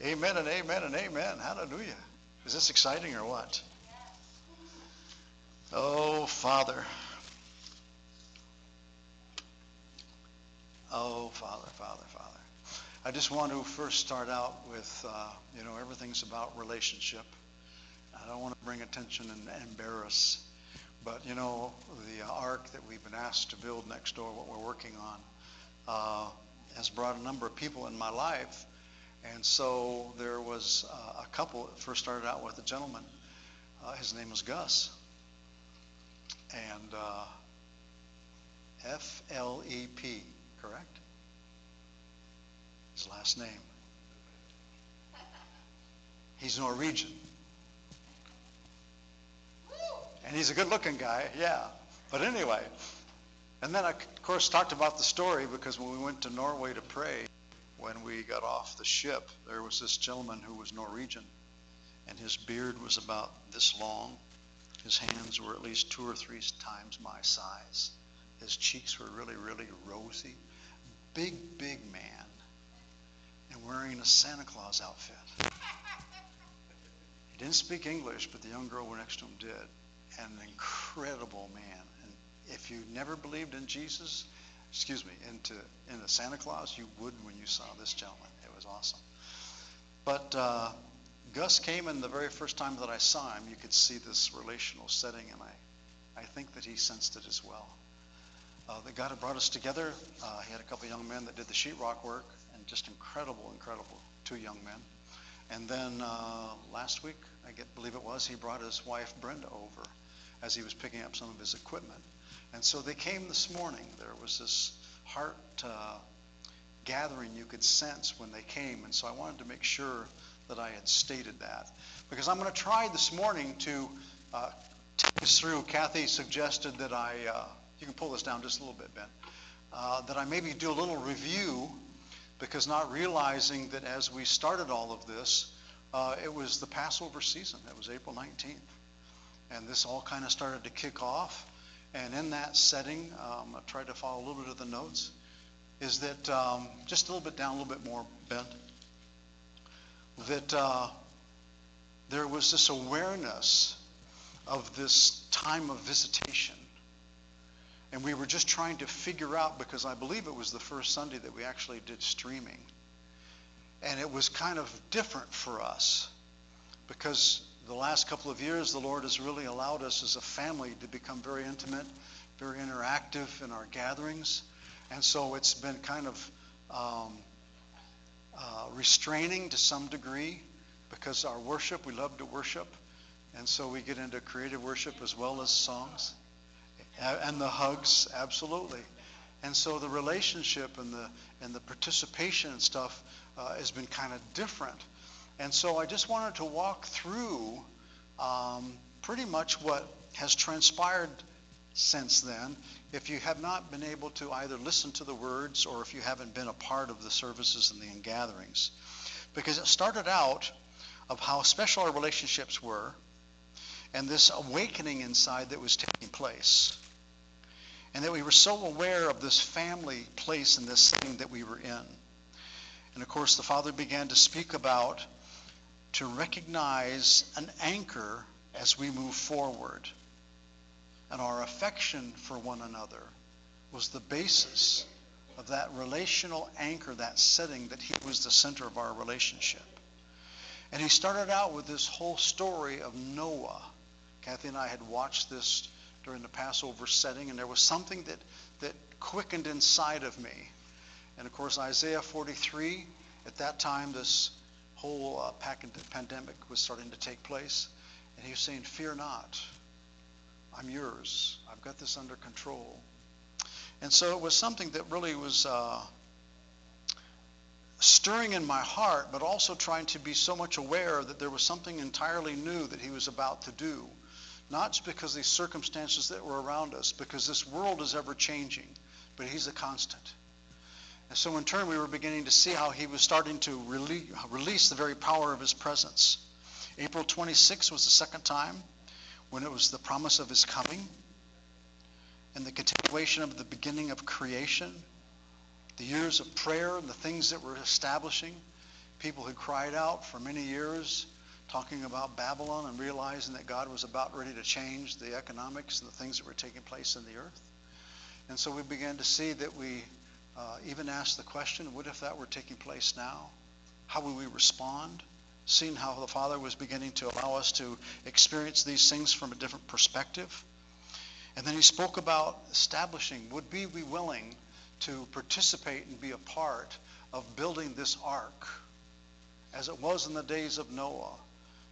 Amen and amen and amen. Hallelujah. Is this exciting or what? Oh, Father. Oh, Father, Father, Father. I just want to first start out with, uh, you know, everything's about relationship. I don't want to bring attention and embarrass, but, you know, the ark that we've been asked to build next door, what we're working on, uh, has brought a number of people in my life. And so there was uh, a couple that first started out with a gentleman. Uh, his name was Gus. And uh, F L E P, correct? His last name. He's Norwegian. And he's a good looking guy, yeah. But anyway, and then I, of course, talked about the story because when we went to Norway to pray, when we got off the ship, there was this gentleman who was Norwegian, and his beard was about this long. His hands were at least two or three times my size. His cheeks were really, really rosy. Big, big man, and wearing a Santa Claus outfit. He didn't speak English, but the young girl next to him did. And an incredible man. And if you never believed in Jesus, excuse me, into into Santa Claus, you would when you saw this gentleman. It was awesome. But uh, Gus came in the very first time that I saw him. You could see this relational setting, and I, I think that he sensed it as well. Uh, that God had brought us together. Uh, he had a couple young men that did the sheetrock work, and just incredible, incredible two young men. And then uh, last week, I get, believe it was, he brought his wife Brenda over as he was picking up some of his equipment. And so they came this morning. There was this heart uh, gathering you could sense when they came. And so I wanted to make sure that I had stated that. Because I'm going to try this morning to uh, take us through. Kathy suggested that I, uh, you can pull this down just a little bit, Ben, uh, that I maybe do a little review because not realizing that as we started all of this, uh, it was the Passover season. It was April 19th. And this all kind of started to kick off. And in that setting, um, I tried to follow a little bit of the notes, is that um, just a little bit down, a little bit more bent, that uh, there was this awareness of this time of visitation. And we were just trying to figure out, because I believe it was the first Sunday that we actually did streaming. And it was kind of different for us because the last couple of years, the Lord has really allowed us as a family to become very intimate, very interactive in our gatherings. And so it's been kind of um, uh, restraining to some degree because our worship, we love to worship. And so we get into creative worship as well as songs. And the hugs, absolutely. And so the relationship and the, and the participation and stuff uh, has been kind of different. And so I just wanted to walk through um, pretty much what has transpired since then. If you have not been able to either listen to the words or if you haven't been a part of the services and the gatherings, because it started out of how special our relationships were and this awakening inside that was taking place. And that we were so aware of this family place and this thing that we were in. And of course, the Father began to speak about to recognize an anchor as we move forward. And our affection for one another was the basis of that relational anchor, that setting that he was the center of our relationship. And he started out with this whole story of Noah. Kathy and I had watched this during the Passover setting, and there was something that, that quickened inside of me. And of course, Isaiah 43, at that time, this whole uh, pandemic was starting to take place. And he was saying, Fear not. I'm yours. I've got this under control. And so it was something that really was uh, stirring in my heart, but also trying to be so much aware that there was something entirely new that he was about to do. Not just because these circumstances that were around us, because this world is ever changing, but he's a constant. And so in turn, we were beginning to see how he was starting to release the very power of his presence. April 26 was the second time when it was the promise of his coming and the continuation of the beginning of creation, the years of prayer and the things that were establishing. people who cried out for many years talking about Babylon and realizing that God was about ready to change the economics and the things that were taking place in the earth. And so we began to see that we uh, even asked the question, what if that were taking place now? How would we respond? Seeing how the Father was beginning to allow us to experience these things from a different perspective. And then he spoke about establishing, would we be willing to participate and be a part of building this ark as it was in the days of Noah,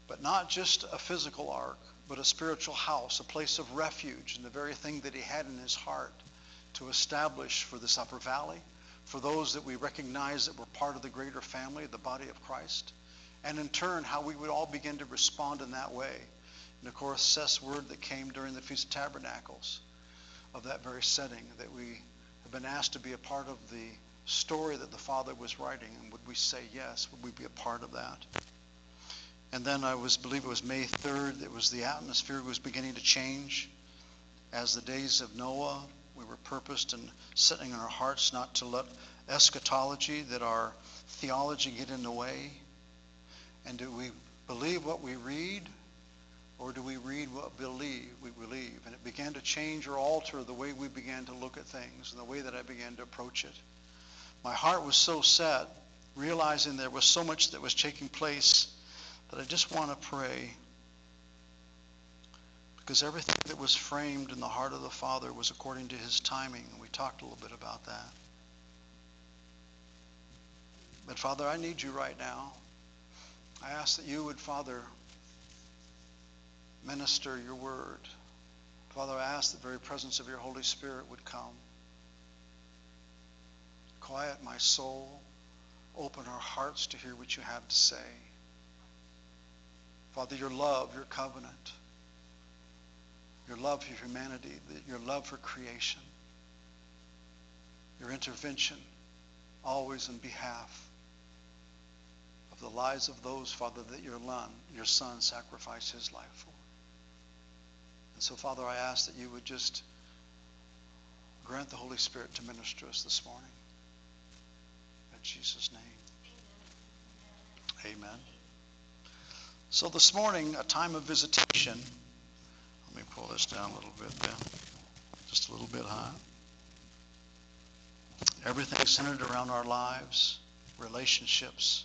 but not just a physical ark, but a spiritual house, a place of refuge, and the very thing that he had in his heart to establish for this upper valley, for those that we recognize that were part of the greater family, the body of Christ, and in turn, how we would all begin to respond in that way. And of course, Seth's word that came during the Feast of Tabernacles of that very setting, that we have been asked to be a part of the story that the Father was writing, and would we say yes? Would we be a part of that? And then I was believe it was May 3rd. It was the atmosphere was beginning to change as the days of Noah. We were purposed and setting in our hearts not to let eschatology, that our theology get in the way. And do we believe what we read, or do we read what believe we believe? And it began to change or alter the way we began to look at things and the way that I began to approach it. My heart was so set, realizing there was so much that was taking place, that I just want to pray. Because everything that was framed in the heart of the Father was according to his timing. We talked a little bit about that. But Father, I need you right now. I ask that you would, Father, minister your word. Father, I ask the very presence of your Holy Spirit would come. Quiet my soul. Open our hearts to hear what you have to say. Father, your love, your covenant, your love for humanity, your love for creation, your intervention always in behalf of the lives of those, Father, that your son, your son sacrificed his life for. And so, Father, I ask that you would just grant the Holy Spirit to minister to us this morning. In Jesus' name. Amen. So this morning, a time of visitation. Let me pull this down a little bit, Ben. Just a little bit high. Everything centered around our lives, relationships,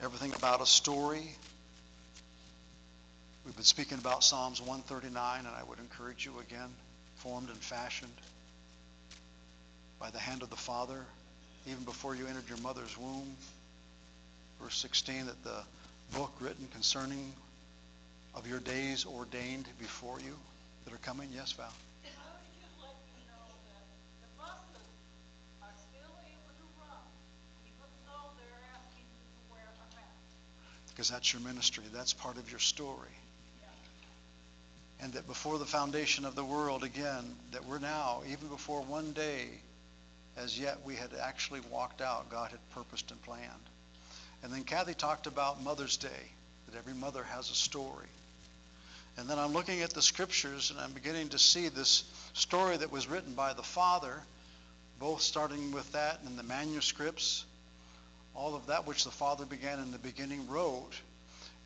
everything about a story. We've been speaking about Psalms 139, and I would encourage you again, formed and fashioned by the hand of the Father, even before you entered your mother's womb. Verse 16, that the book written concerning of your days ordained before you that are coming. Yes, Val. Because that's your ministry. That's part of your story. And that before the foundation of the world, again, that we're now, even before one day as yet we had actually walked out, God had purposed and planned. And then Kathy talked about Mother's Day, that every mother has a story. And then I'm looking at the scriptures and I'm beginning to see this story that was written by the Father, both starting with that and the manuscripts, all of that which the Father began in the beginning wrote.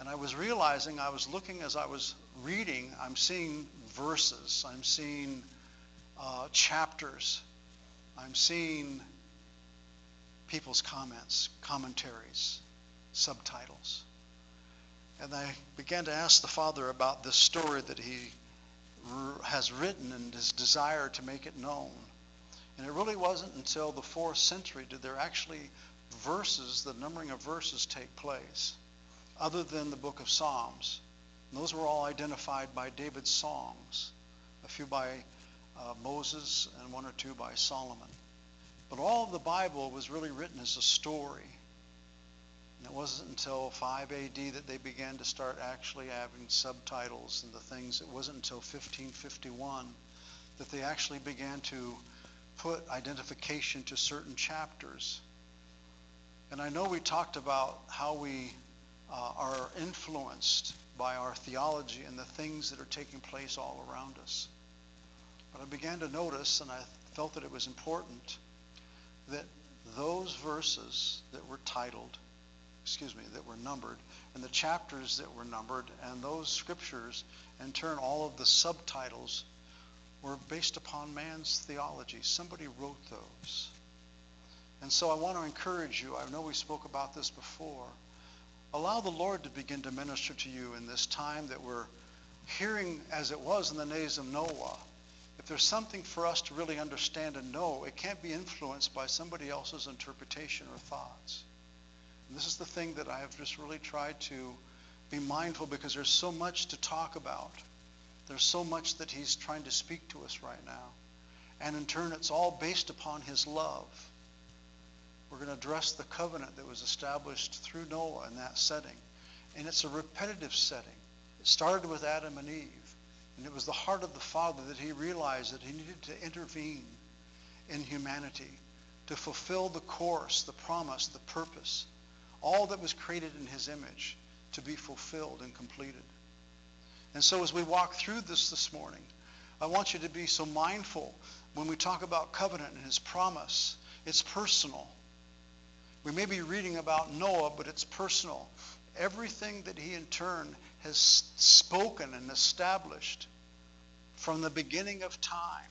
And I was realizing, I was looking as I was reading, I'm seeing verses, I'm seeing uh, chapters I'm seeing people's comments, commentaries, subtitles. And I began to ask the Father about this story that he has written and his desire to make it known. And it really wasn't until the fourth century did there actually verses, the numbering of verses take place, other than the book of Psalms. And those were all identified by David's songs, a few by uh, Moses and one or two by Solomon. But all of the Bible was really written as a story. And it wasn't until 5 AD that they began to start actually having subtitles and the things. It wasn't until 1551 that they actually began to put identification to certain chapters. And I know we talked about how we uh, are influenced by our theology and the things that are taking place all around us. But I began to notice, and I felt that it was important, that those verses that were titled, excuse me, that were numbered, and the chapters that were numbered, and those scriptures, in turn, all of the subtitles were based upon man's theology. Somebody wrote those. And so I want to encourage you. I know we spoke about this before. Allow the Lord to begin to minister to you in this time that we're hearing as it was in the days of Noah. If there's something for us to really understand and know, it can't be influenced by somebody else's interpretation or thoughts. This is the thing that I have just really tried to be mindful because there's so much to talk about. There's so much that he's trying to speak to us right now. And in turn, it's all based upon his love. We're going to address the covenant that was established through Noah in that setting. And it's a repetitive setting. It started with Adam and Eve. And it was the heart of the Father that he realized that he needed to intervene in humanity to fulfill the course, the promise, the purpose, all that was created in his image to be fulfilled and completed. And so as we walk through this this morning, I want you to be so mindful when we talk about covenant and his promise. It's personal. We may be reading about Noah, but it's personal. Everything that he in turn has spoken and established from the beginning of time,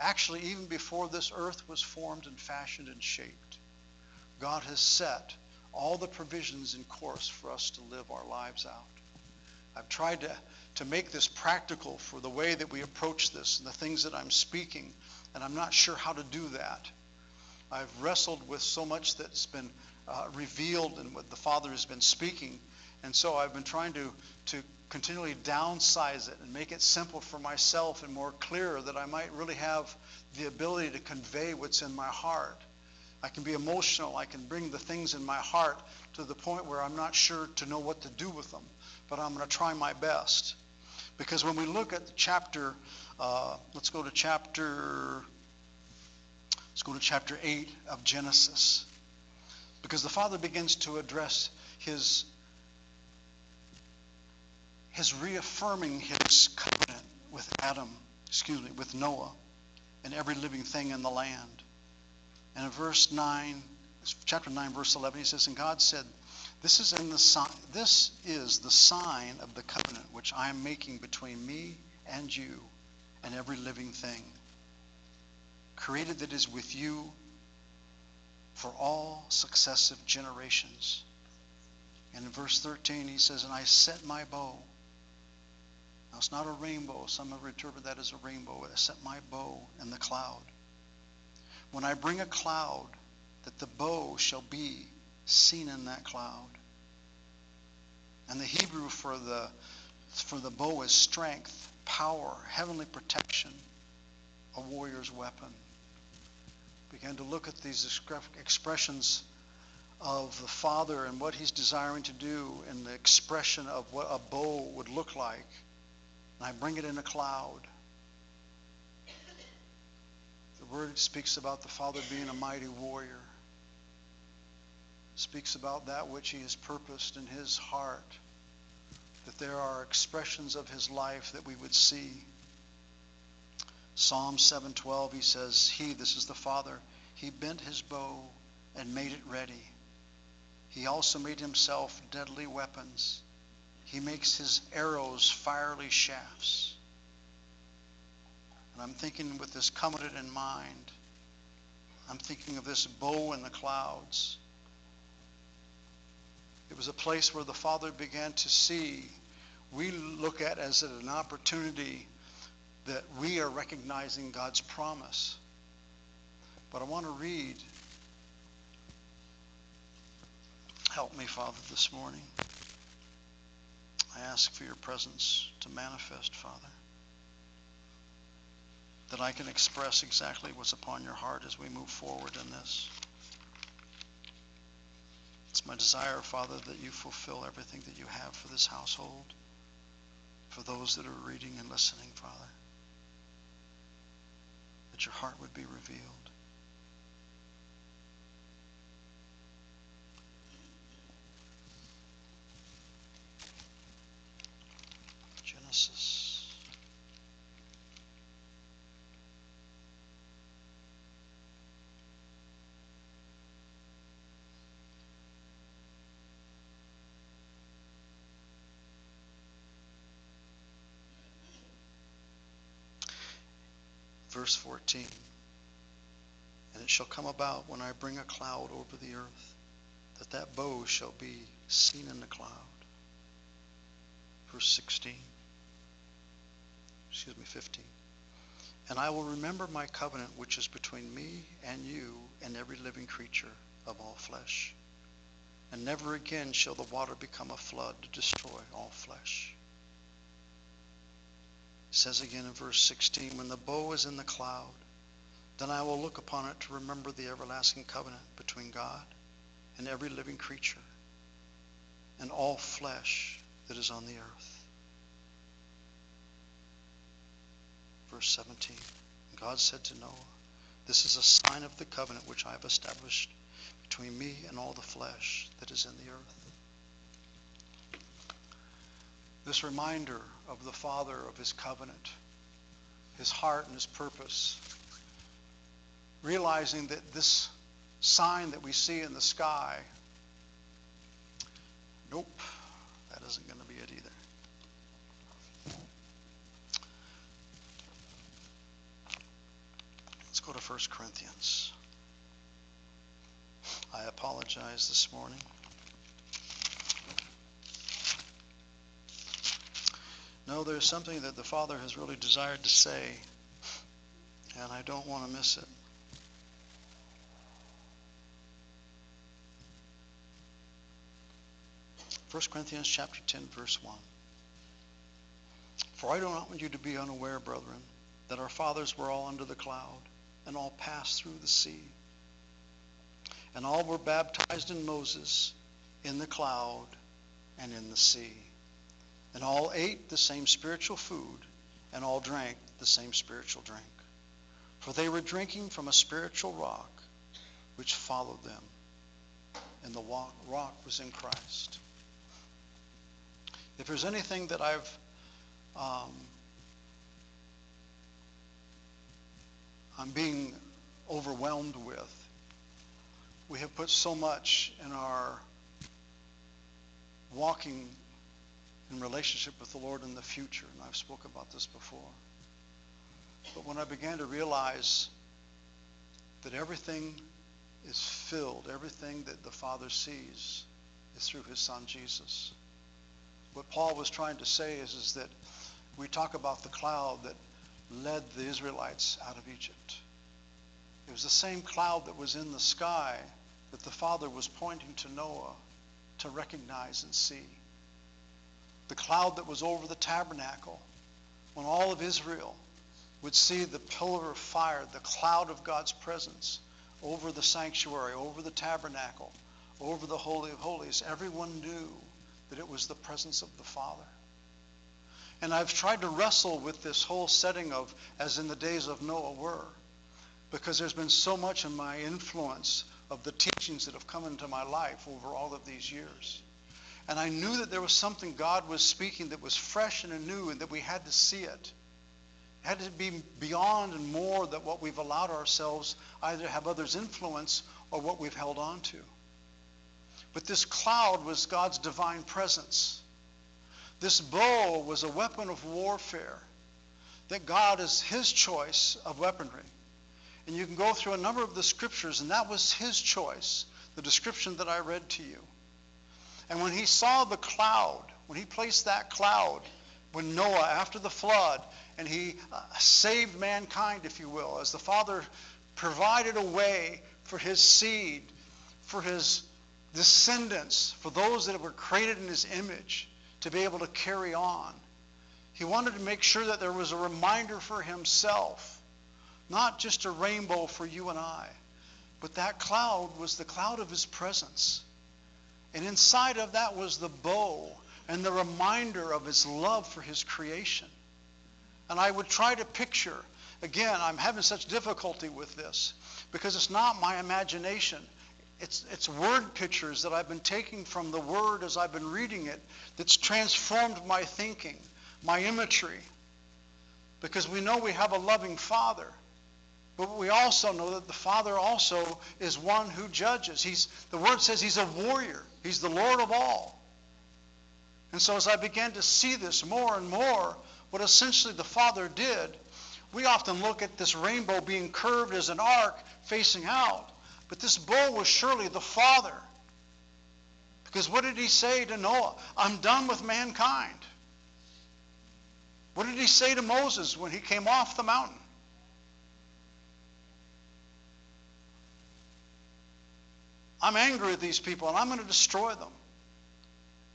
actually even before this earth was formed and fashioned and shaped, God has set all the provisions in course for us to live our lives out. I've tried to to make this practical for the way that we approach this and the things that I'm speaking, and I'm not sure how to do that. I've wrestled with so much that's been uh, revealed and what the Father has been speaking, and so I've been trying to, to continually downsize it and make it simple for myself and more clear that I might really have the ability to convey what's in my heart. I can be emotional. I can bring the things in my heart to the point where I'm not sure to know what to do with them, but I'm going to try my best. Because when we look at the chapter, uh, let's go to chapter, let's go to chapter 8 of Genesis. Because the Father begins to address his, his reaffirming his covenant with Adam, excuse me, with Noah and every living thing in the land. And in verse 9, chapter 9, verse 11, he says, And God said, this is, in the this is the sign of the covenant which I am making between me and you and every living thing, created that is with you for all successive generations. And in verse 13, he says, And I set my bow. Now, it's not a rainbow. Some have interpreted that as a rainbow. I set my bow in the cloud. When I bring a cloud, that the bow shall be seen in that cloud. And the Hebrew for the, for the bow is strength, power, heavenly protection, a warrior's weapon. Began to look at these expressions of the Father and what he's desiring to do in the expression of what a bow would look like. And I bring it in a cloud. The word speaks about the Father being a mighty warrior speaks about that which he has purposed in his heart, that there are expressions of his life that we would see. Psalm 7:12 he says, "He, this is the Father, he bent his bow and made it ready. He also made himself deadly weapons. He makes his arrows fiery shafts." And I'm thinking with this covenant in mind, I'm thinking of this bow in the clouds it was a place where the Father began to see, we look at as an opportunity that we are recognizing God's promise. But I want to read. Help me, Father, this morning. I ask for your presence to manifest, Father, that I can express exactly what's upon your heart as we move forward in this. It's my desire, Father, that you fulfill everything that you have for this household, for those that are reading and listening, Father, that your heart would be revealed. Genesis. Verse 14. And it shall come about when I bring a cloud over the earth, that that bow shall be seen in the cloud. Verse 16. Excuse me, 15. And I will remember my covenant which is between me and you and every living creature of all flesh. And never again shall the water become a flood to destroy all flesh. Says again in verse 16, when the bow is in the cloud, then I will look upon it to remember the everlasting covenant between God and every living creature and all flesh that is on the earth. Verse 17 God said to Noah, This is a sign of the covenant which I have established between me and all the flesh that is in the earth. This reminder of the Father, of his covenant, his heart and his purpose, realizing that this sign that we see in the sky, nope, that isn't going to be it either. Let's go to 1 Corinthians. I apologize this morning. No, there's something that the Father has really desired to say, and I don't want to miss it. First Corinthians chapter 10, verse 1. For I do not want you to be unaware, brethren, that our fathers were all under the cloud, and all passed through the sea. And all were baptized in Moses in the cloud and in the sea. And all ate the same spiritual food, and all drank the same spiritual drink. For they were drinking from a spiritual rock which followed them, and the rock was in Christ. If there's anything that I've um, I'm being overwhelmed with, we have put so much in our walking in relationship with the Lord in the future, and I've spoken about this before. But when I began to realize that everything is filled, everything that the Father sees is through his Son Jesus. What Paul was trying to say is, is that we talk about the cloud that led the Israelites out of Egypt. It was the same cloud that was in the sky that the Father was pointing to Noah to recognize and see the cloud that was over the tabernacle, when all of Israel would see the pillar of fire, the cloud of God's presence over the sanctuary, over the tabernacle, over the Holy of Holies, everyone knew that it was the presence of the Father. And I've tried to wrestle with this whole setting of as in the days of Noah were, because there's been so much in my influence of the teachings that have come into my life over all of these years. And I knew that there was something God was speaking that was fresh and anew and that we had to see it. It had to be beyond and more than what we've allowed ourselves either to have others influence or what we've held on to. But this cloud was God's divine presence. This bow was a weapon of warfare that God is his choice of weaponry. And you can go through a number of the scriptures, and that was his choice, the description that I read to you. And when he saw the cloud, when he placed that cloud, when Noah, after the flood, and he uh, saved mankind, if you will, as the Father provided a way for his seed, for his descendants, for those that were created in his image, to be able to carry on. He wanted to make sure that there was a reminder for himself, not just a rainbow for you and I, but that cloud was the cloud of his presence. And inside of that was the bow and the reminder of his love for his creation. And I would try to picture, again, I'm having such difficulty with this because it's not my imagination. It's, it's word pictures that I've been taking from the word as I've been reading it that's transformed my thinking, my imagery. Because we know we have a loving Father. But we also know that the Father also is one who judges. He's, the Word says he's a warrior. He's the Lord of all. And so as I began to see this more and more, what essentially the Father did we often look at this rainbow being curved as an arc facing out. But this bull was surely the Father. Because what did he say to Noah? I'm done with mankind. What did he say to Moses when he came off the mountain? I'm angry at these people and I'm going to destroy them.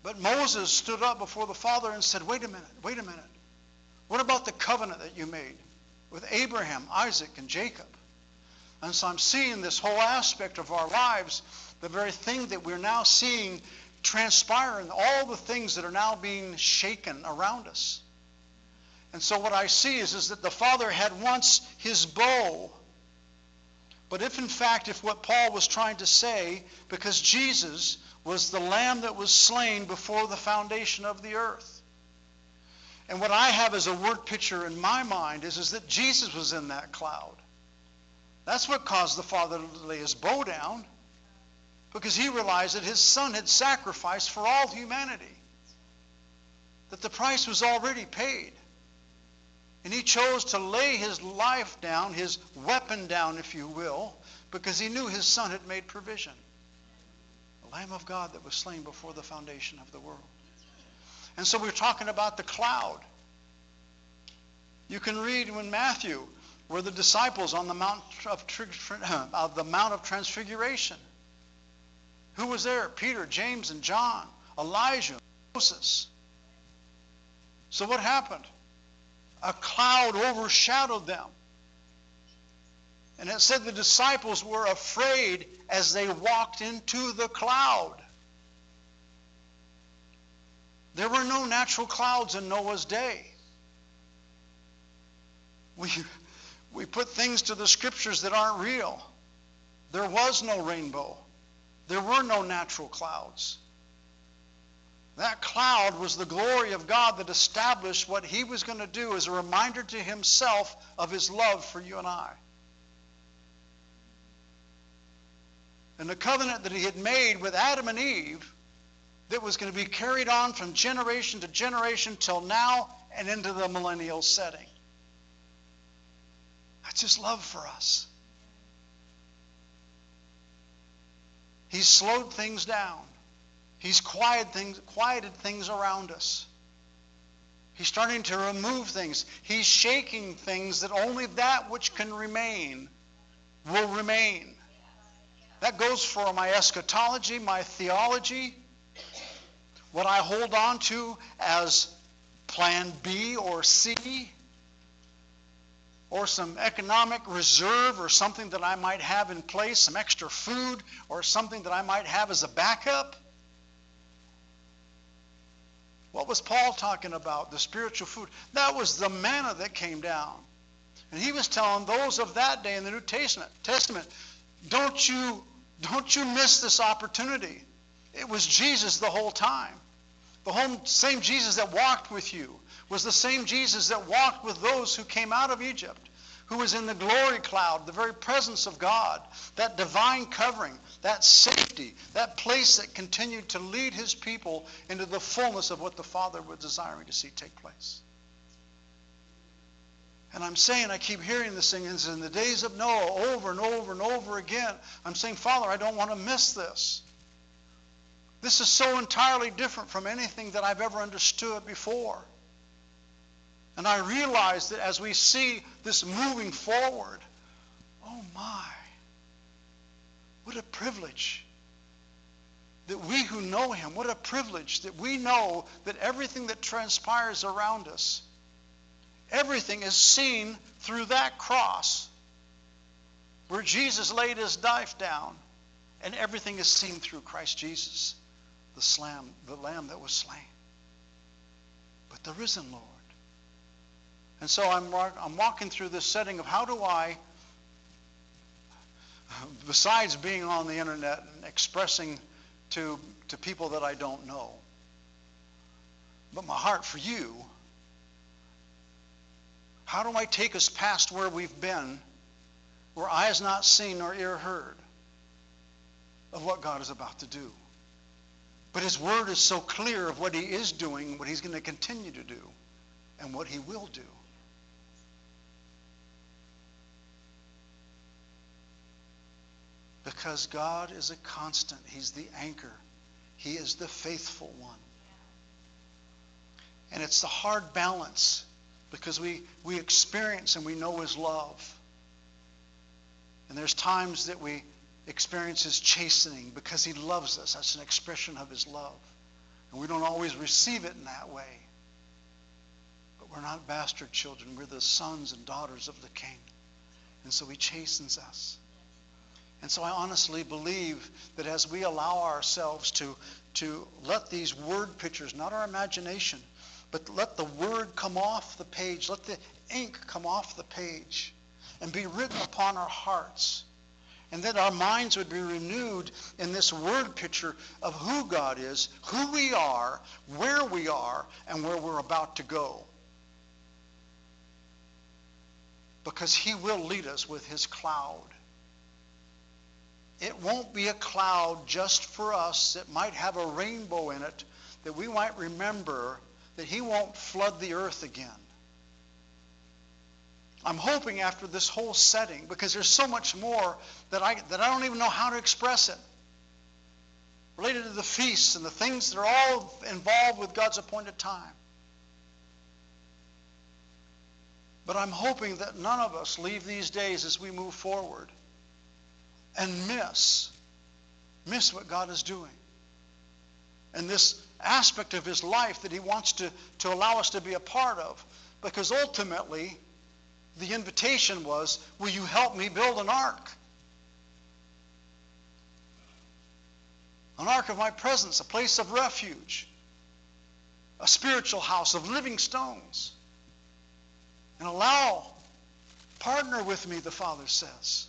But Moses stood up before the Father and said, Wait a minute, wait a minute. What about the covenant that you made with Abraham, Isaac, and Jacob? And so I'm seeing this whole aspect of our lives, the very thing that we're now seeing transpiring, all the things that are now being shaken around us. And so what I see is, is that the Father had once his bow but if in fact, if what Paul was trying to say, because Jesus was the lamb that was slain before the foundation of the earth. And what I have as a word picture in my mind is, is that Jesus was in that cloud. That's what caused the Father to lay his bow down, because he realized that his son had sacrificed for all humanity, that the price was already paid. And he chose to lay his life down, his weapon down, if you will, because he knew his son had made provision. The Lamb of God that was slain before the foundation of the world. And so we're talking about the cloud. You can read when Matthew were the disciples on the Mount of, uh, the Mount of Transfiguration. Who was there? Peter, James, and John, Elijah, Moses. So what happened? A cloud overshadowed them. And it said the disciples were afraid as they walked into the cloud. There were no natural clouds in Noah's day. We, we put things to the scriptures that aren't real. There was no rainbow. There were no natural clouds. That cloud was the glory of God that established what he was going to do as a reminder to himself of his love for you and I. And the covenant that he had made with Adam and Eve that was going to be carried on from generation to generation till now and into the millennial setting. That's his love for us. He slowed things down. He's quieted things, quieted things around us. He's starting to remove things. He's shaking things that only that which can remain will remain. That goes for my eschatology, my theology, what I hold on to as plan B or C, or some economic reserve or something that I might have in place, some extra food or something that I might have as a backup. What was Paul talking about? The spiritual food. That was the manna that came down. And he was telling those of that day in the New Testament, Testament don't you don't you miss this opportunity. It was Jesus the whole time. The whole, same Jesus that walked with you was the same Jesus that walked with those who came out of Egypt who was in the glory cloud, the very presence of God, that divine covering, that safety, that place that continued to lead his people into the fullness of what the Father was desiring to see take place. And I'm saying, I keep hearing this thing, in the days of Noah, over and over and over again. I'm saying, Father, I don't want to miss this. This is so entirely different from anything that I've ever understood before. And I realize that as we see this moving forward, oh my, what a privilege that we who know him, what a privilege that we know that everything that transpires around us, everything is seen through that cross where Jesus laid his life down, and everything is seen through Christ Jesus, the, slam, the lamb that was slain. But the risen Lord. And so I'm, I'm walking through this setting of how do I, besides being on the internet and expressing to, to people that I don't know, but my heart for you, how do I take us past where we've been, where eye has not seen nor ear heard of what God is about to do? But his word is so clear of what he is doing, what he's going to continue to do, and what he will do. Because God is a constant. He's the anchor. He is the faithful one. And it's the hard balance because we, we experience and we know his love. And there's times that we experience his chastening because he loves us. That's an expression of his love. And we don't always receive it in that way. But we're not bastard children. We're the sons and daughters of the king. And so he chastens us. And so I honestly believe that as we allow ourselves to, to let these word pictures, not our imagination, but let the word come off the page, let the ink come off the page and be written upon our hearts. And that our minds would be renewed in this word picture of who God is, who we are, where we are, and where we're about to go. Because he will lead us with his cloud. It won't be a cloud just for us. It might have a rainbow in it that we might remember that he won't flood the earth again. I'm hoping after this whole setting, because there's so much more that I, that I don't even know how to express it, related to the feasts and the things that are all involved with God's appointed time. But I'm hoping that none of us leave these days as we move forward and miss, miss what God is doing. And this aspect of his life that he wants to, to allow us to be a part of. Because ultimately, the invitation was, will you help me build an ark? An ark of my presence, a place of refuge, a spiritual house of living stones. And allow, partner with me, the Father says.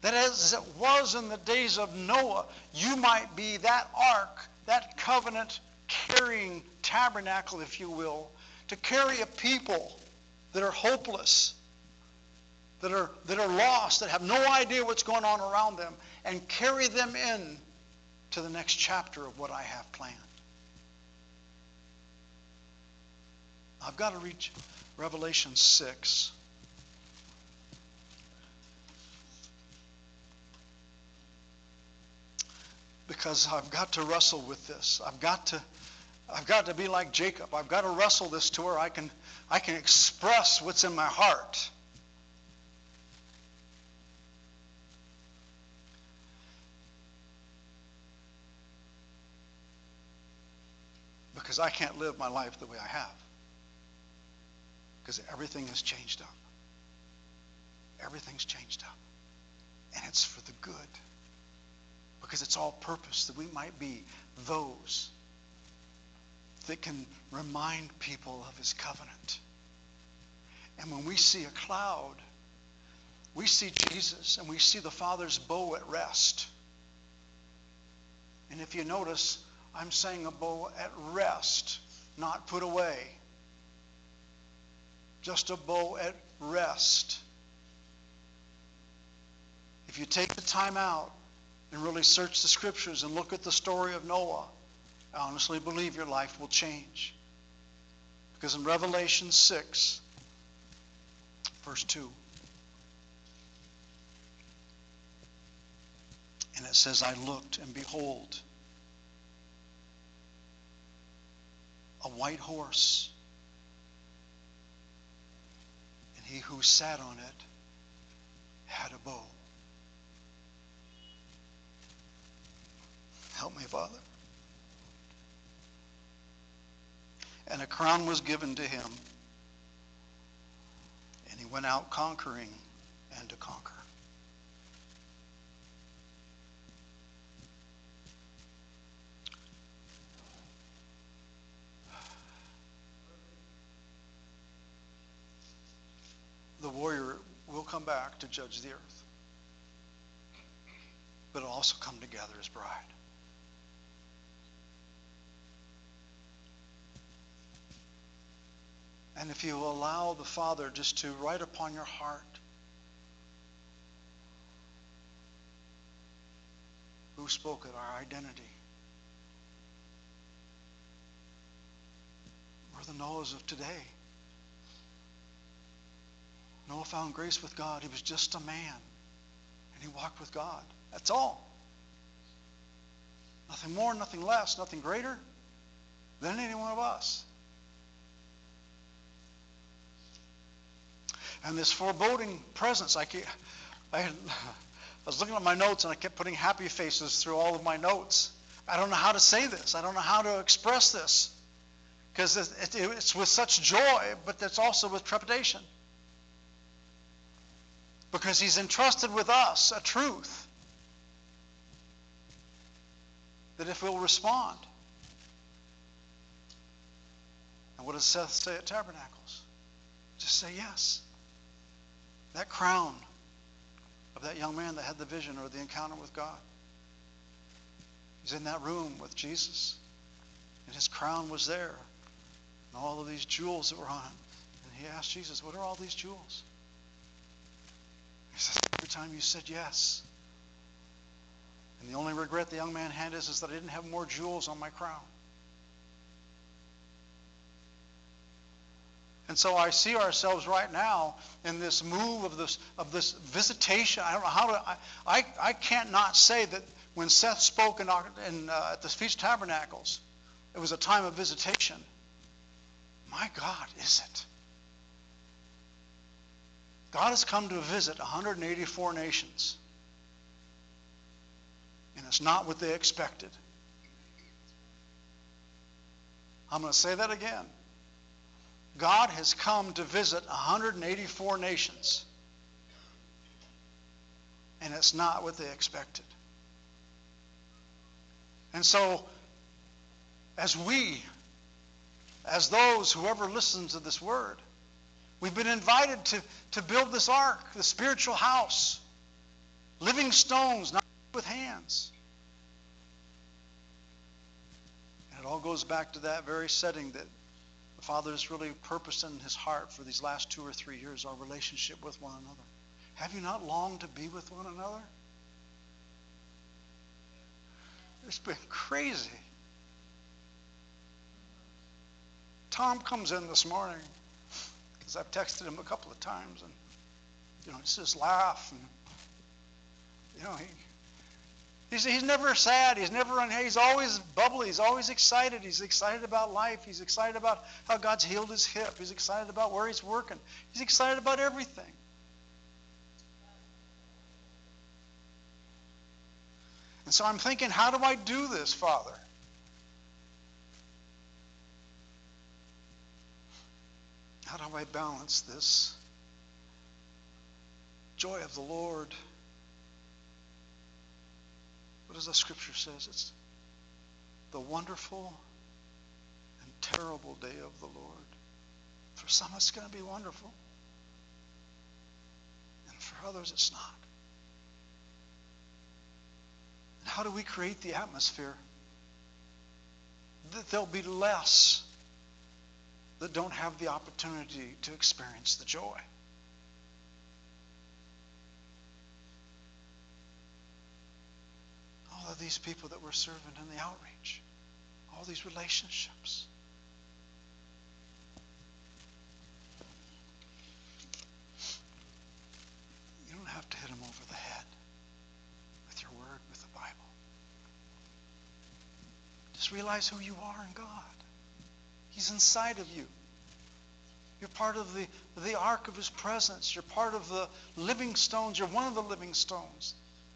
That as it was in the days of Noah, you might be that ark, that covenant carrying tabernacle, if you will, to carry a people that are hopeless, that are, that are lost, that have no idea what's going on around them, and carry them in to the next chapter of what I have planned. I've got to reach Revelation 6. Because I've got to wrestle with this. I've got to I've got to be like Jacob. I've got to wrestle this to where I can I can express what's in my heart. Because I can't live my life the way I have. Because everything has changed up. Everything's changed up. And it's for the good because it's all purpose that we might be those that can remind people of his covenant. And when we see a cloud, we see Jesus and we see the Father's bow at rest. And if you notice, I'm saying a bow at rest, not put away. Just a bow at rest. If you take the time out and really search the scriptures and look at the story of Noah, I honestly believe your life will change. Because in Revelation 6, verse 2, and it says, I looked, and behold, a white horse, and he who sat on it had a bow. Father. And a crown was given to him, and he went out conquering and to conquer. The warrior will come back to judge the earth, but also come together as bride. And if you allow the Father just to write upon your heart who spoke it, our identity. We're the Noahs of today. Noah found grace with God. He was just a man. And he walked with God. That's all. Nothing more, nothing less, nothing greater than any one of us. And this foreboding presence, I, keep, I, I was looking at my notes and I kept putting happy faces through all of my notes. I don't know how to say this. I don't know how to express this. Because it, it, it's with such joy, but it's also with trepidation. Because he's entrusted with us a truth that if we'll respond, and what does Seth say at Tabernacles? Just say yes. That crown of that young man that had the vision or the encounter with God. He's in that room with Jesus, and his crown was there, and all of these jewels that were on him. And he asked Jesus, What are all these jewels? He says, Every time you said yes. And the only regret the young man had is, is that I didn't have more jewels on my crown. And so I see ourselves right now in this move of this of this visitation. I don't know how to. I I, I can't not say that when Seth spoke in, in uh, at the Feast Tabernacles, it was a time of visitation. My God, is it? God has come to visit 184 nations. And it's not what they expected. I'm going to say that again. God has come to visit 184 nations. And it's not what they expected. And so, as we, as those, whoever listens to this word, we've been invited to, to build this ark, the spiritual house, living stones, not with hands. And it all goes back to that very setting that Father really purposed in his heart for these last two or three years, our relationship with one another. Have you not longed to be with one another? It's been crazy. Tom comes in this morning because I've texted him a couple of times, and you know, he says laugh, and you know, he He's, he's never sad. He's never un, he's always bubbly. He's always excited. He's excited about life. He's excited about how God's healed his hip. He's excited about where he's working. He's excited about everything. And so I'm thinking, how do I do this, Father? How do I balance this joy of the Lord? What does the scripture says? It's the wonderful and terrible day of the Lord. For some, it's going to be wonderful. And for others, it's not. And how do we create the atmosphere that there'll be less that don't have the opportunity to experience the joy? All of these people that we're serving in the outreach, all these relationships. You don't have to hit them over the head with your word, with the Bible. Just realize who you are in God. He's inside of you. You're part of the, the ark of his presence. You're part of the living stones. You're one of the living stones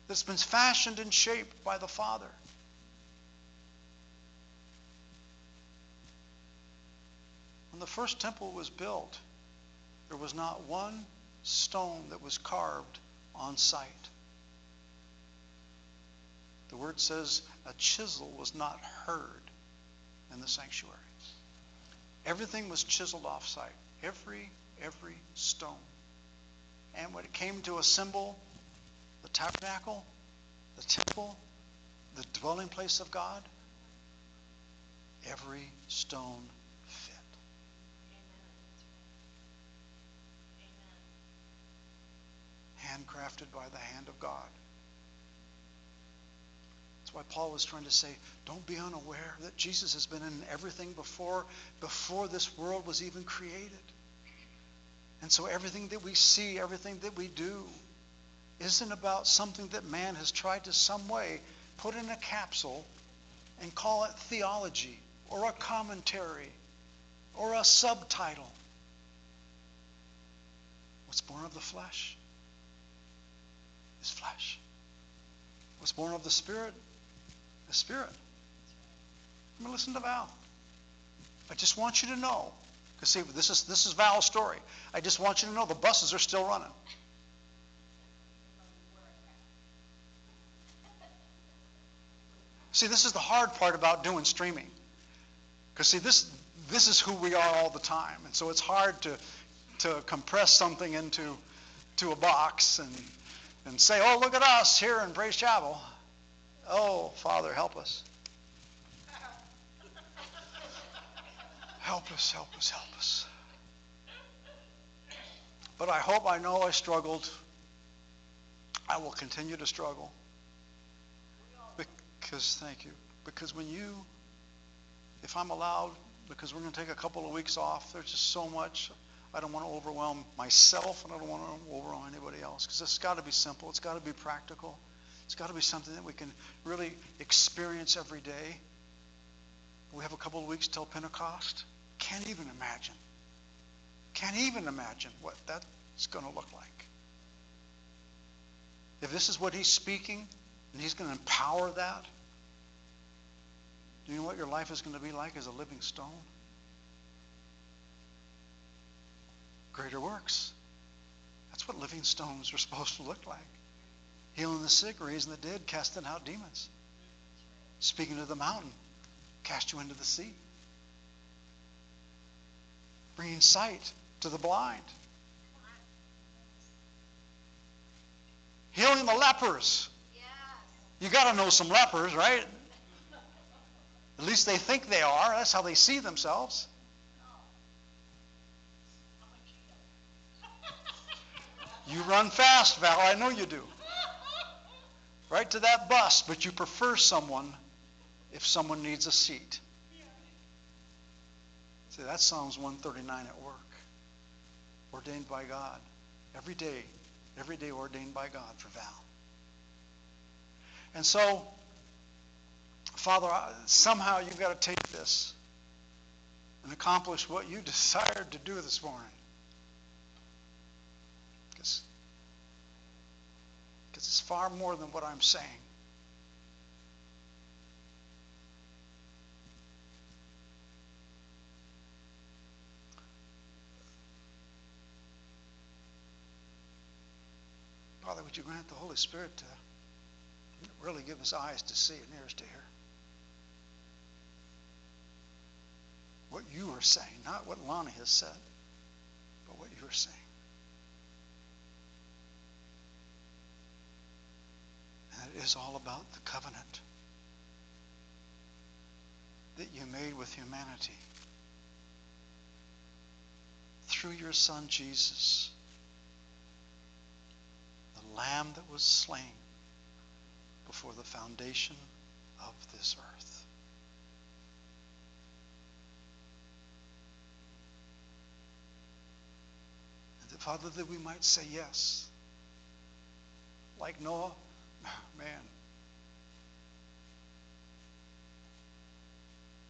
that's been fashioned and shaped by the Father. When the first temple was built, there was not one stone that was carved on site. The word says a chisel was not heard in the sanctuary. Everything was chiseled off site. Every, every stone. And when it came to a symbol tabernacle, the temple, the dwelling place of God, every stone fit. Handcrafted by the hand of God. That's why Paul was trying to say, don't be unaware that Jesus has been in everything before, before this world was even created. And so everything that we see, everything that we do, isn't about something that man has tried to some way put in a capsule and call it theology or a commentary or a subtitle. What's born of the flesh is flesh. What's born of the Spirit is spirit. I mean, listen to Val. I just want you to know, because see, this is this is Val's story. I just want you to know the buses are still running. See, this is the hard part about doing streaming. Because see, this this is who we are all the time, and so it's hard to to compress something into to a box and and say, "Oh, look at us here in Praise Chapel." Oh, Father, help us. Help us, help us, help us. But I hope I know I struggled. I will continue to struggle. Because, thank you. Because when you, if I'm allowed, because we're going to take a couple of weeks off, there's just so much. I don't want to overwhelm myself and I don't want to overwhelm anybody else. Because it's got to be simple, it's got to be practical. It's got to be something that we can really experience every day. We have a couple of weeks till Pentecost. Can't even imagine. Can't even imagine what that's going to look like. If this is what he's speaking, and he's going to empower that, do you know what your life is going to be like as a living stone? Greater works. That's what living stones are supposed to look like healing the sick, raising the dead, casting out demons, speaking to the mountain, cast you into the sea, bringing sight to the blind, healing the lepers. You got to know some lepers, right? At least they think they are. That's how they see themselves. You run fast, Val. I know you do right to that bus, but you prefer someone if someone needs a seat. See, that's Psalms 139 at work. Ordained by God. Every day, every day ordained by God for Val. And so, Father, somehow you've got to take this and accomplish what you desired to do this morning. Because because it's far more than what I'm saying. Father, would you grant the Holy Spirit to really give us eyes to see and ears to hear? What you are saying, not what Lonnie has said, but what you are saying. it is all about the covenant that you made with humanity through your Son Jesus, the Lamb that was slain before the foundation of this earth. And that, Father, that we might say yes. Like Noah, man,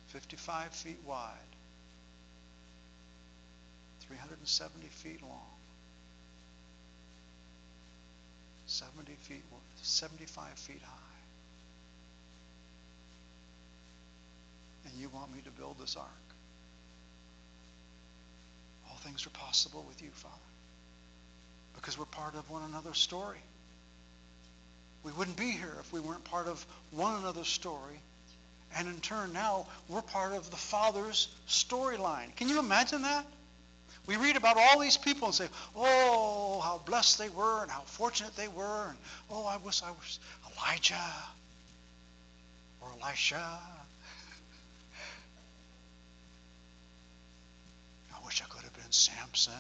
55 feet wide, 370 feet long, 70 feet, 75 feet high. And you want me to build this ark. All things are possible with you, Father, because we're part of one another's story. We wouldn't be here if we weren't part of one another's story. And in turn, now we're part of the Father's storyline. Can you imagine that? We read about all these people and say, oh, how blessed they were and how fortunate they were. And, oh, I wish I was Elijah or Elisha. I wish I could have been Samson.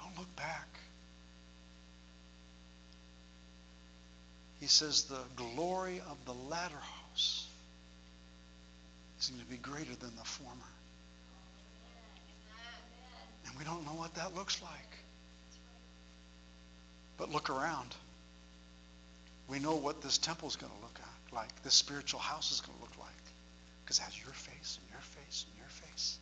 Don't look back. he says the glory of the latter house is going to be greater than the former. And we don't know what that looks like. But look around. We know what this temple is going to look like. This spiritual house is going to look like. Because it has your face and your face and your face.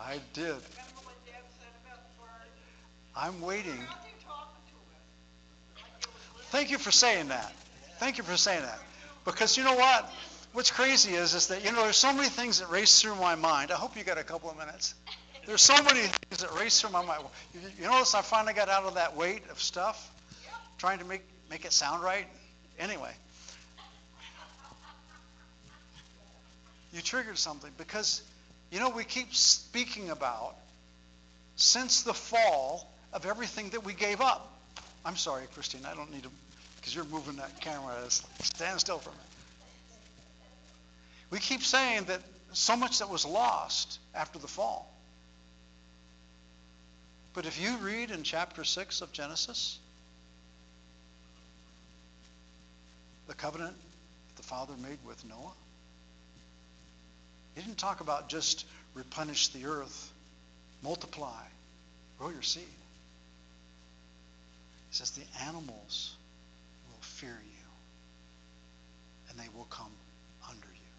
I did. I'm waiting. Thank you for saying that. Thank you for saying that. Because you know what? What's crazy is, is that, you know, there's so many things that race through my mind. I hope you got a couple of minutes. There's so many things that race through my mind. You, you notice I finally got out of that weight of stuff, trying to make, make it sound right? Anyway. You triggered something because, you know, we keep speaking about since the fall of everything that we gave up. I'm sorry, Christine, I don't need to, because you're moving that camera. Stand still for a minute. We keep saying that so much that was lost after the fall. But if you read in chapter 6 of Genesis, the covenant that the Father made with Noah, he didn't talk about just replenish the earth, multiply, grow your seed. He says the animals fear you and they will come under you.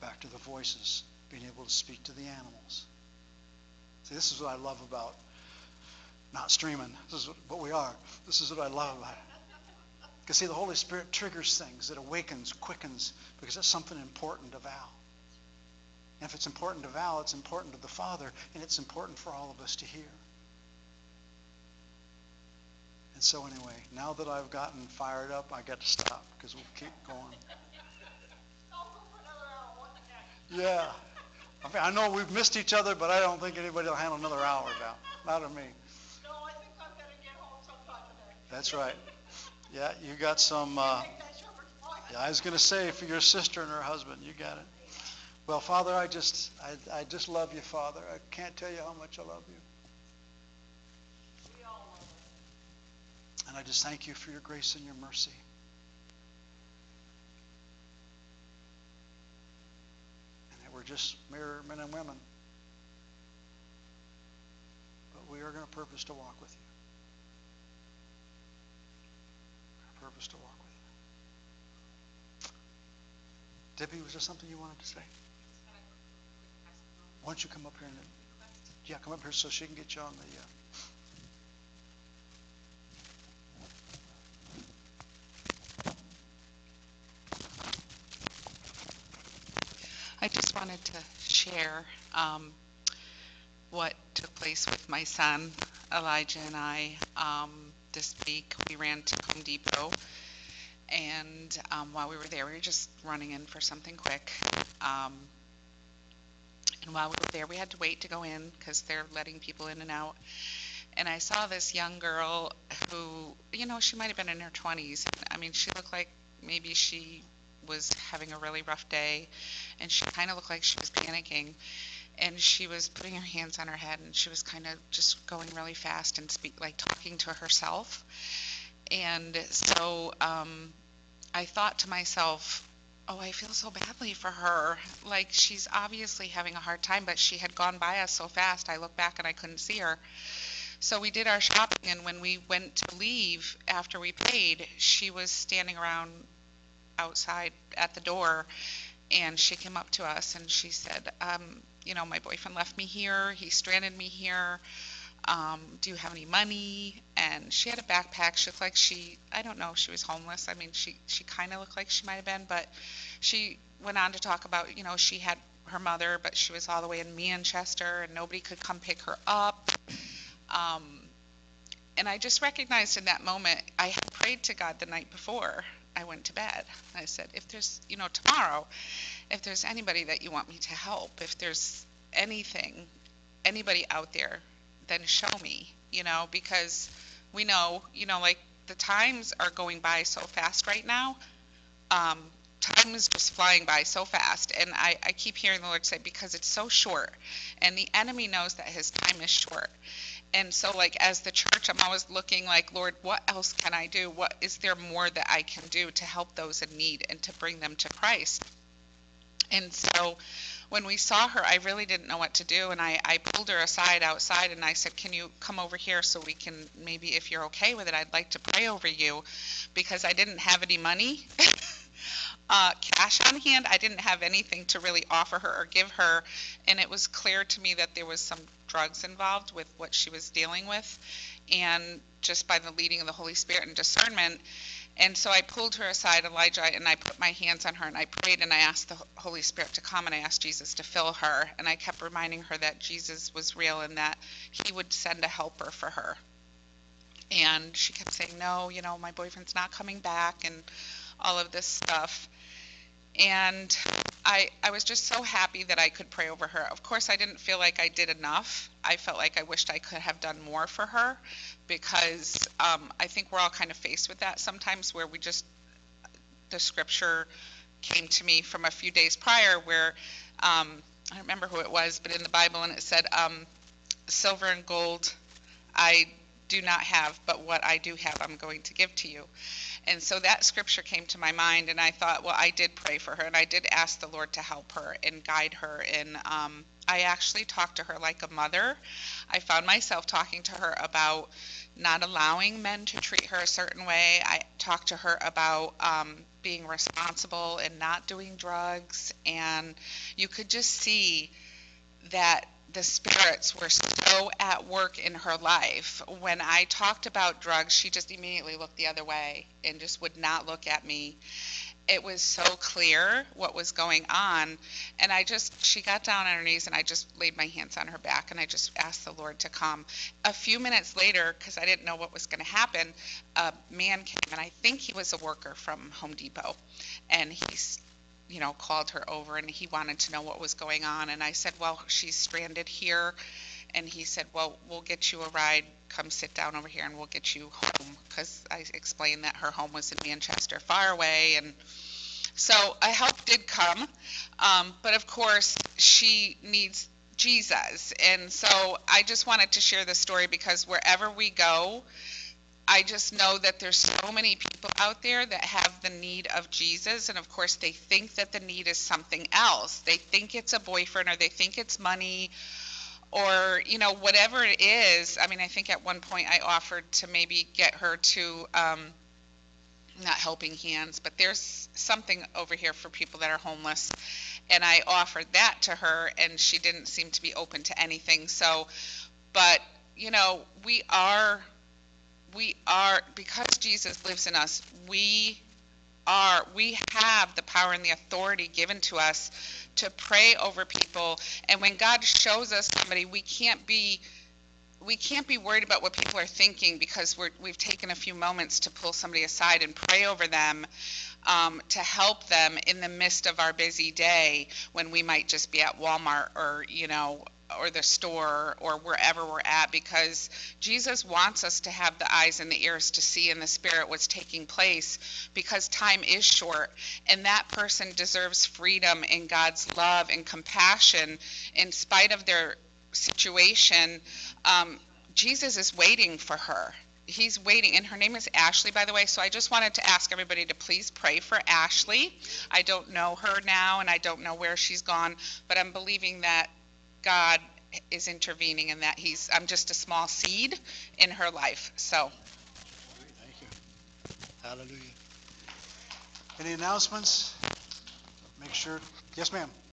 Back to the voices, being able to speak to the animals. See, this is what I love about not streaming. This is what we are. This is what I love about it. Because, see, the Holy Spirit triggers things. It awakens, quickens, because it's something important to Val. And if it's important to Val, it's important to the Father, and it's important for all of us to hear. And so, anyway, now that I've gotten fired up, I got to stop because we'll keep going. Yeah. I, mean, I know we've missed each other, but I don't think anybody will handle another hour now. Not of me. No, I think I'm going to get home sometime today. That's right. Yeah, you got some. Uh, yeah, I was going to say for your sister and her husband, you got it. Well, Father, I just, I, I just love you, Father. I can't tell you how much I love you. And I just thank you for your grace and your mercy. And that we're just mere men and women. But we are going to purpose to walk with you. Our purpose to walk with you. Debbie, was there something you wanted to say? Why don't you come up here and yeah, come up here so she can get you on the. Uh, I just wanted to share um, what took place with my son, Elijah, and I um, this week. We ran to Home Depot, and um, while we were there, we were just running in for something quick. Um, and while we were there, we had to wait to go in because they're letting people in and out. And I saw this young girl who, you know, she might have been in her 20s. I mean, she looked like maybe she was having a really rough day and she kind of looked like she was panicking and she was putting her hands on her head and she was kind of just going really fast and speak like talking to herself. And so um, i thought to myself oh i feel so badly for her. Like she's obviously having a hard time but she had gone by us so fast i looked back and i couldn't see her. So we did our shopping and when we went to leave after we paid she was standing around outside at the door and she came up to us and she said, um, you know, my boyfriend left me here. He stranded me here. Um, do you have any money? And she had a backpack. She looked like she, I don't know, she was homeless. I mean, she, she kind of looked like she might have been, but she went on to talk about, you know, she had her mother, but she was all the way in Manchester and nobody could come pick her up. Um, and I just recognized in that moment, I had prayed to God the night before I went to bed. I said, if there's, you know, tomorrow, if there's anybody that you want me to help, if there's anything, anybody out there, then show me, you know, because we know, you know, like the times are going by so fast right now. Um, time is just flying by so fast. And I, I keep hearing the Lord say, because it's so short. And the enemy knows that his time is short and so like as the church i'm always looking like lord what else can i do what is there more that i can do to help those in need and to bring them to christ And so when we saw her, I really didn't know what to do. And I, I pulled her aside outside and I said, Can you come over here so we can maybe, if you're okay with it, I'd like to pray over you because I didn't have any money. uh, cash on hand. I didn't have anything to really offer her or give her, and it was clear to me that there was some drugs involved with what she was dealing with, and just by the leading of the Holy Spirit and discernment. And so I pulled her aside, Elijah, and I put my hands on her and I prayed and I asked the Holy Spirit to come and I asked Jesus to fill her. And I kept reminding her that Jesus was real and that he would send a helper for her. And she kept saying, No, you know, my boyfriend's not coming back and all of this stuff. And I, I was just so happy that I could pray over her. Of course, I didn't feel like I did enough. I felt like I wished I could have done more for her because um, I think we're all kind of faced with that sometimes where we just, the scripture came to me from a few days prior where um, I don't remember who it was, but in the Bible, and it said, um, Silver and gold I do not have, but what I do have, I'm going to give to you. And so that scripture came to my mind, and I thought, well, I did pray for her, and I did ask the Lord to help her and guide her. And um, I actually talked to her like a mother. I found myself talking to her about not allowing men to treat her a certain way. I talked to her about um, being responsible and not doing drugs. And you could just see that the spirits were so at work in her life. When I talked about drugs, she just immediately looked the other way and just would not look at me. It was so clear what was going on. And I just, she got down on her knees and I just laid my hands on her back and I just asked the Lord to come. A few minutes later, because I didn't know what was going to happen, a man came and I think he was a worker from Home Depot. And he's you know, called her over and he wanted to know what was going on. And I said, Well, she's stranded here. And he said, Well, we'll get you a ride. Come sit down over here and we'll get you home. Because I explained that her home was in Manchester, far away. And so a help did come. Um, but of course, she needs Jesus. And so I just wanted to share this story because wherever we go, I just know that there's so many people out there that have the need of Jesus, and of course, they think that the need is something else. They think it's a boyfriend, or they think it's money, or you know, whatever it is. I mean, I think at one point I offered to maybe get her to. Um, not helping hands, but there's something over here for people that are homeless. And I offered that to her, and she didn't seem to be open to anything. So, but, you know, we are we are because Jesus lives in us, we are we have the power and the authority given to us to pray over people. And when God shows us somebody we can't be we can't be worried about what people are thinking because we're, we've taken a few moments to pull somebody aside and pray over them um, to help them in the midst of our busy day when we might just be at Walmart or you know or the store or wherever we're at because Jesus wants us to have the eyes and the ears to see in the spirit what's taking place because time is short and that person deserves freedom in God's love and compassion in spite of their situation. Um, Jesus is waiting for her. He's waiting, and her name is Ashley, by the way. So I just wanted to ask everybody to please pray for Ashley. I don't know her now, and I don't know where she's gone, but I'm believing that God is intervening and that he's I'm just a small seed in her life. So Thank you. Hallelujah. Any announcements? Make sure, yes, ma'am.